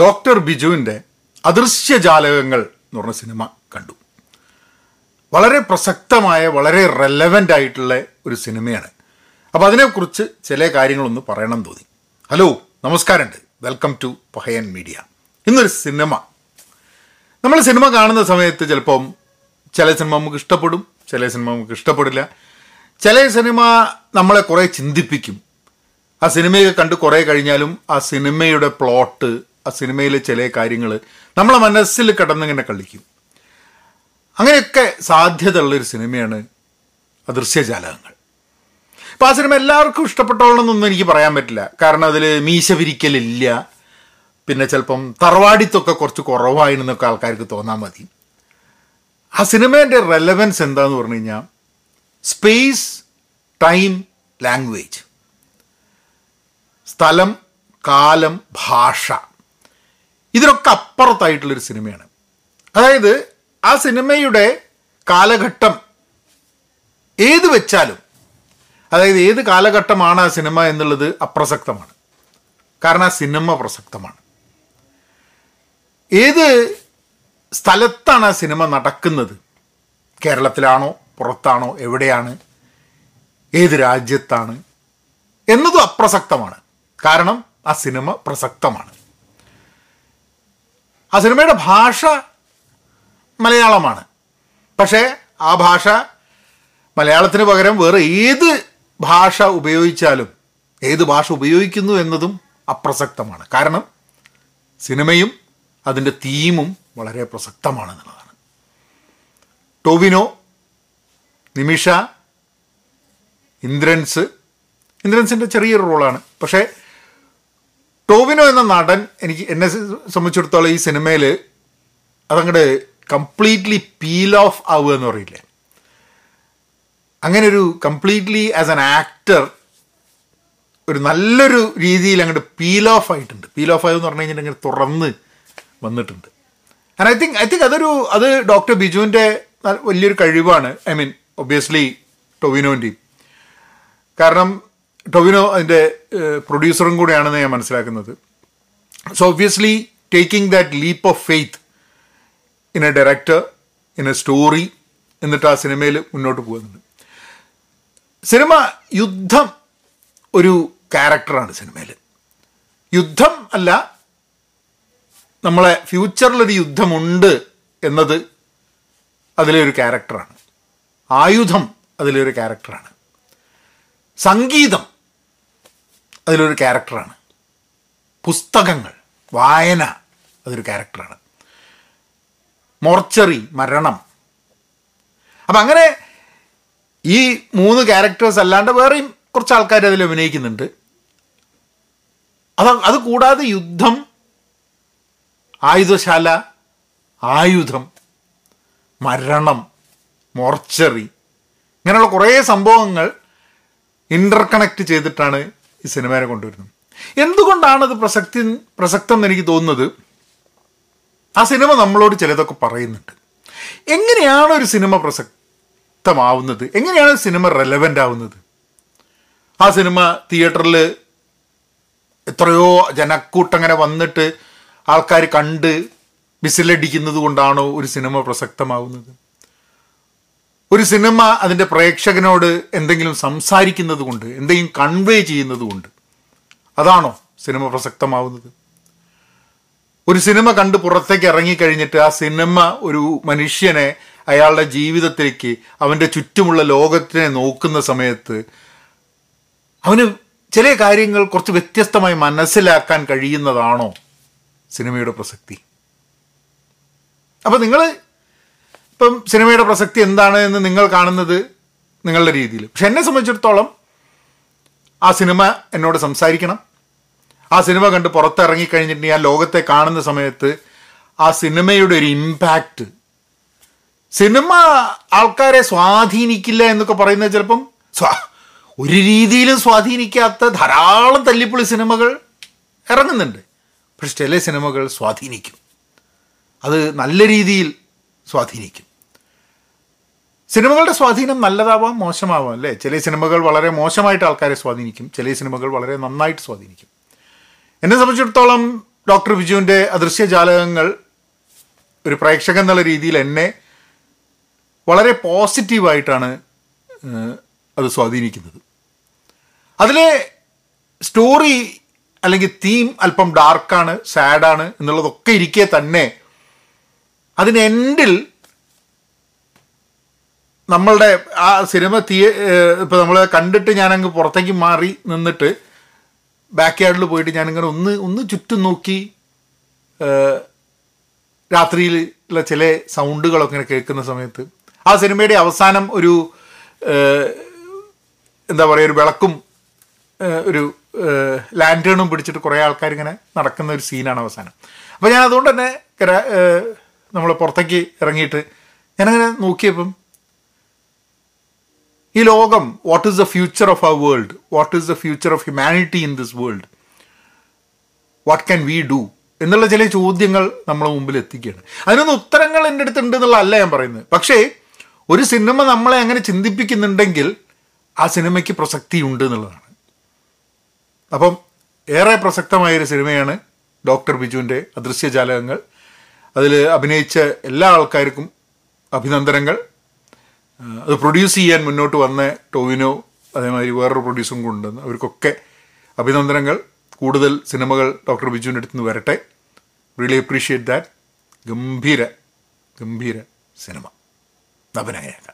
Doctor ബിജുവിന്റെ അദൃശ്യജാലകങ്ങൾ എന്ന് പറഞ്ഞ cinema കണ്ടു. വളരെ പ്രസക്തമായ വളരെ റെലവന്റ് ആയിട്ടുള്ള ഒരു സിനിമയാണ്. അപ്പോൾ അതിനെക്കുറിച്ച് ചില കാര്യങ്ങളൊന്ന് പറയണം തോന്നി. ഹലോ നമസ്കാരമുണ്ട്. വെൽക്കം ടു പഹയൻ മീഡിയ ഇന്നൊരു സിനിമ. നമ്മൾ സിനിമ കാണുന്ന സമയത്ത് ചിലപ്പം ചില സിനിമ നമുക്ക് ഇഷ്ടപ്പെടും ചില സിനിമ നമുക്ക് ഇഷ്ടപ്പെടില്ല. ചില സിനിമ നമ്മളെ കുറേ ചിന്തിപ്പിക്കും. ആ സിനിമയൊക്കെ കണ്ട് കുറേ കഴിഞ്ഞാലും ആ സിനിമയുടെ പ്ലോട്ട് ആ സിനിമയിലെ ചില കാര്യങ്ങൾ നമ്മളെ മനസ്സിൽ കിടന്നിങ്ങനെ കളിക്കും. അങ്ങനെയൊക്കെ സാധ്യതയുള്ളൊരു സിനിമയാണ് അദൃശ്യജാലകങ്ങൾ അപ്പം ആ സിനിമ എല്ലാവർക്കും ഇഷ്ടപ്പെട്ടോളണമെന്നൊന്നും എനിക്ക് പറയാൻ പറ്റില്ല. കാരണം അതിൽ മീശ വിരിക്കലില്ല. പിന്നെ ചിലപ്പം തറവാടിത്തൊക്കെ കുറച്ച് കുറവായിരുന്നൊക്കെ ആൾക്കാർക്ക് തോന്നാൻ മതി. ആ സിനിമേന്റെ റെലവൻസ് എന്താന്ന് പറഞ്ഞു കഴിഞ്ഞാൽ സ്പേസ് ടൈം ലാംഗ്വേജ് സ്ഥലം കാലം ഭാഷ. ഇതിനൊക്കെ അപ്പുറത്തായിട്ടുള്ളൊരു സിനിമയാണ്. അതായത് ആ സിനിമയുടെ കാലഘട്ടം ഏത് വെച്ചാലും അതായത് ഏത് കാലഘട്ടമാണ് ആ സിനിമ എന്നുള്ളത് അപ്രസക്തമാണ്. കാരണം ആ സിനിമ പ്രസക്തമാണ്. ഏത് സ്ഥലത്താണ് ആ സിനിമ നടക്കുന്നത്? കേരളത്തിലാണോ? പുറത്താണോ? എവിടെയാണ്? ഏത് രാജ്യത്താണ്? എന്നതും അപ്രസക്തമാണ്. കാരണം ആ സിനിമ പ്രസക്തമാണ്. ആ സിനിമയുടെ ഭാഷ മലയാളമാണ്. പക്ഷേ ആ ഭാഷ മലയാളത്തിന് പകരം വേറെ ഏത് ഭാഷ ഉപയോഗിച്ചാലും ഏത് ഭാഷ ഉപയോഗിക്കുന്നു എന്നതും അപ്രസക്തമാണ്. കാരണം സിനിമയും അതിന്റെ തീമും വളരെ പ്രസക്തമാണ് എന്നുള്ളതാണ്. ടോവിനോ നിമിഷ ഇന്ദ്രൻസ് ഇന്ദ്രൻസിന്റെ ചെറിയൊരു റോളാണ്. പക്ഷേ ടോവിനോ എന്ന നടൻ എനിക്ക് എന്നെ സംബന്ധിച്ചിടത്തോളം ഈ സിനിമയിൽ അതങ്ങോട്ട് കംപ്ലീറ്റ്ലി പീൽ ഓഫ് ആവുക എന്ന് പറയില്ലേ? അങ്ങനെ ഒരു കംപ്ലീറ്റ്ലി ആസ് ആൻ ആക്ടർ ഒരു നല്ലൊരു രീതിയിൽ അങ്ങോട്ട് പീൽ ഓഫ് ആയിട്ടുണ്ട്. പീൽ ഓഫ് ആയെന്ന് പറഞ്ഞു അങ്ങനെ തുറന്ന് വന്നിട്ടുണ്ട്. And I think I think അതൊരു അത് ഡോക്ടർ ബിജുവിന്റെ വലിയൊരു കഴിവാണ്. ഐ മീൻ ഒബ്വിയസ്ലി ടൊവിനോന്റെയും. കാരണം ടൊവിനോ അതിന്റെ പ്രൊഡ്യൂസറും കൂടെയാണെന്ന് ഞാൻ മനസ്സിലാക്കുന്നത്. So obviously taking that leap of faith in a director in a story എന്നിട്ട് ആ സിനിമയിൽ മുന്നോട്ട് പോകുന്നുണ്ട്. സിനിമ യുദ്ധം ഒരു ക്യാരക്ടറാണ് സിനിമയിൽ. യുദ്ധം അല്ല നമ്മളെ ഫ്യൂച്ചറിലൊരു യുദ്ധമുണ്ട് എന്നത് അതിലെ ഒരു ക്യാരക്ടറാണ്. ആയുധം അതിലെ ഒരു ക്യാരക്ടറാണ്. സംഗീതം. അതിലൊരു ക്യാരക്ടറാണ്. പുസ്തകങ്ങൾ വായന അതൊരു ക്യാരക്ടറാണ്. മോർച്ചറി മരണം. അപ്പം അങ്ങനെ ഈ മൂന്ന് ക്യാരക്ടേഴ്സ് അല്ലാണ്ട് വേറെയും കുറച്ച് ആൾക്കാർ അതിൽ അഭിനയിക്കുന്നുണ്ട്. അത് അത് കൂടാതെ യുദ്ധം ആയുധശാല ആയുധം മരണം മോർച്ചറി ഇങ്ങനെയുള്ള കുറേ സംഭവങ്ങൾ ഇന്റർ കണക്ട് ചെയ്തിട്ടാണ് ഈ സിനിമയെ കൊണ്ടുവരുന്നത്. എന്തുകൊണ്ടാണ് അത് പ്രസക്തി പ്രസക്തം എന്ന് എനിക്ക് തോന്നുന്നത്? ആ സിനിമ നമ്മളോട് ചിലതൊക്കെ പറയുന്നുണ്ട്. എങ്ങനെയാണ് ഒരു സിനിമ പ്രസക്തമാവുന്നത്? എങ്ങനെയാണ് സിനിമ റെലവന്റ് ആവുന്നത്? ആ സിനിമ തിയേറ്ററിൽ എത്രയോ ജനക്കൂട്ടങ്ങനെ വന്നിട്ട് ആൾക്കാർ കണ്ട് വിസിലടിക്കുന്നത് കൊണ്ടാണോ ഒരു സിനിമ പ്രസക്തമാവുന്നത്? ഒരു സിനിമ അതിന്റെ പ്രേക്ഷകനോട് എന്തെങ്കിലും സംസാരിക്കുന്നത് കൊണ്ട് എന്തെങ്കിലും കൺവേ ചെയ്യുന്നത് കൊണ്ട് അതാണോ സിനിമ പ്രസക്തമാവുന്നത്? ഒരു സിനിമ കണ്ട് പുറത്തേക്ക് ഇറങ്ങിക്കഴിഞ്ഞിട്ട് ആ സിനിമ ഒരു മനുഷ്യനെ അയാളുടെ ജീവിതത്തിലേക്ക് അവന്റെ ചുറ്റുമുള്ള ലോകത്തിനെ നോക്കുന്ന സമയത്ത് അവന് ചില കാര്യങ്ങൾ കുറച്ച് വ്യത്യസ്തമായി മനസ്സിലാക്കാൻ കഴിയുന്നതാണോ സിനിമയുടെ പ്രസക്തി? അപ്പം നിങ്ങൾ ഇപ്പം സിനിമയുടെ പ്രസക്തി എന്താണ് എന്ന് നിങ്ങൾ കാണുന്നത് നിങ്ങളുടെ രീതിയിൽ. പക്ഷെ എന്നെ സംബന്ധിച്ചിടത്തോളം ആ സിനിമ എന്നോട് സംസാരിക്കണം. ആ സിനിമ കണ്ട് പുറത്തിറങ്ങിക്കഴിഞ്ഞിട്ടുണ്ടെങ്കിൽ ആ ലോകത്തെ കാണുന്ന സമയത്ത് ആ സിനിമയുടെ ഒരു ഇമ്പാക്റ്റ് സിനിമ ആൾക്കാരെ സ്വാധീനിക്കില്ല എന്നൊക്കെ പറയുന്നത് ചിലപ്പം ഒരു രീതിയിലും സ്വാധീനിക്കാത്ത ധാരാളം തല്ലിപ്പൊളി സിനിമകൾ ഇറങ്ങുന്നുണ്ട്. പക്ഷെ ചില സിനിമകൾ സ്വാധീനിക്കും. അത് നല്ല രീതിയിൽ സ്വാധീനിക്കും. സിനിമകളുടെ സ്വാധീനം നല്ലതാവാം മോശമാവാം അല്ലേ? ചില സിനിമകൾ വളരെ മോശമായിട്ട് ആൾക്കാരെ സ്വാധീനിക്കും ചില സിനിമകൾ വളരെ നന്നായിട്ട് സ്വാധീനിക്കും. എന്നെ സംബന്ധിച്ചിടത്തോളം ഡോക്ടർ ബിജുവിന്റെ അദൃശ്യ ജാലകങ്ങൾ ഒരു പ്രേക്ഷകൻ എന്നുള്ള രീതിയിൽ എന്നെ വളരെ പോസിറ്റീവായിട്ടാണ് അത് സ്വാധീനിക്കുന്നത്. അതിലെ സ്റ്റോറി അല്ലെങ്കിൽ തീം അല്പം ഡാർക്കാണ് സാഡാണ് എന്നുള്ളതൊക്കെ ഇരിക്കെ തന്നെ അതിന് എൻഡിൽ നമ്മളുടെ ആ സിനിമ തീയ ഇപ്പോൾ നമ്മൾ കണ്ടിട്ട് ഞാനങ്ങ് പുറത്തേക്ക് മാറി നിന്നിട്ട് ബാക്ക് യാർഡിൽ പോയിട്ട് ഞാനിങ്ങനെ ഒന്ന് ഒന്ന് ചുറ്റും നോക്കി രാത്രിയിൽ ഉള്ള ചില സൗണ്ടുകളൊക്കെ ഇങ്ങനെ കേൾക്കുന്ന സമയത്ത് ആ സിനിമയുടെ അവസാനം ഒരു എന്താ പറയുക ഒരു വിളക്കും ഒരു ലാന്റേണും പിടിച്ചിട്ട് കുറേ ആൾക്കാർ ഇങ്ങനെ നടക്കുന്ന ഒരു സീനാണ് അവസാനം. അപ്പോൾ ഞാൻ അതുകൊണ്ട് തന്നെ നമ്മൾ പുറത്തേക്ക് ഇറങ്ങിയിട്ട് ഞാനങ്ങനെ നോക്കിയപ്പം ഈ ലോകം what is the future of our world what is the future of humanity in this world what can we do എന്നുള്ള ചില ചോദ്യങ്ങൾ നമ്മളെ മുമ്പിൽ എത്തിക്കുകയാണ്. അതിനൊന്നും ഉത്തരങ്ങൾ എന്റെ അടുത്തുണ്ട് എന്നുള്ളതല്ല ഞാൻ പറയുന്നത്. പക്ഷേ ഒരു സിനിമ നമ്മളെ അങ്ങനെ ചിന്തിപ്പിക്കുന്നുണ്ടെങ്കിൽ ആ സിനിമയ്ക്ക് പ്രസക്തി ഉണ്ട് എന്നുള്ളതാണ്. അപ്പം ഏറെ പ്രസക്തമായൊരു സിനിമയാണ് ഡോക്ടർ ബിജുവിന്റെ അദൃശ്യജാലകങ്ങൾ. അതിൽ അഭിനയിച്ച എല്ലാ ആൾക്കാർക്കും അഭിനന്ദനങ്ങൾ. അത് പ്രൊഡ്യൂസ് ചെയ്യാൻ മുന്നോട്ട് വന്ന ടോവിനോ അതേമാതിരി വേറൊരു പ്രൊഡ്യൂസറും കൊണ്ടുവന്ന് അവർക്കൊക്കെ അഭിനന്ദനങ്ങൾ. കൂടുതൽ സിനിമകൾ ഡോക്ടർ ബിജുവിന്റെ അടുത്ത് നിന്ന് വരട്ടെ. റിയലി അപ്രീഷിയേറ്റ് ദാറ്റ് ഗംഭീര ഗംഭീര സിനിമ. നവനായക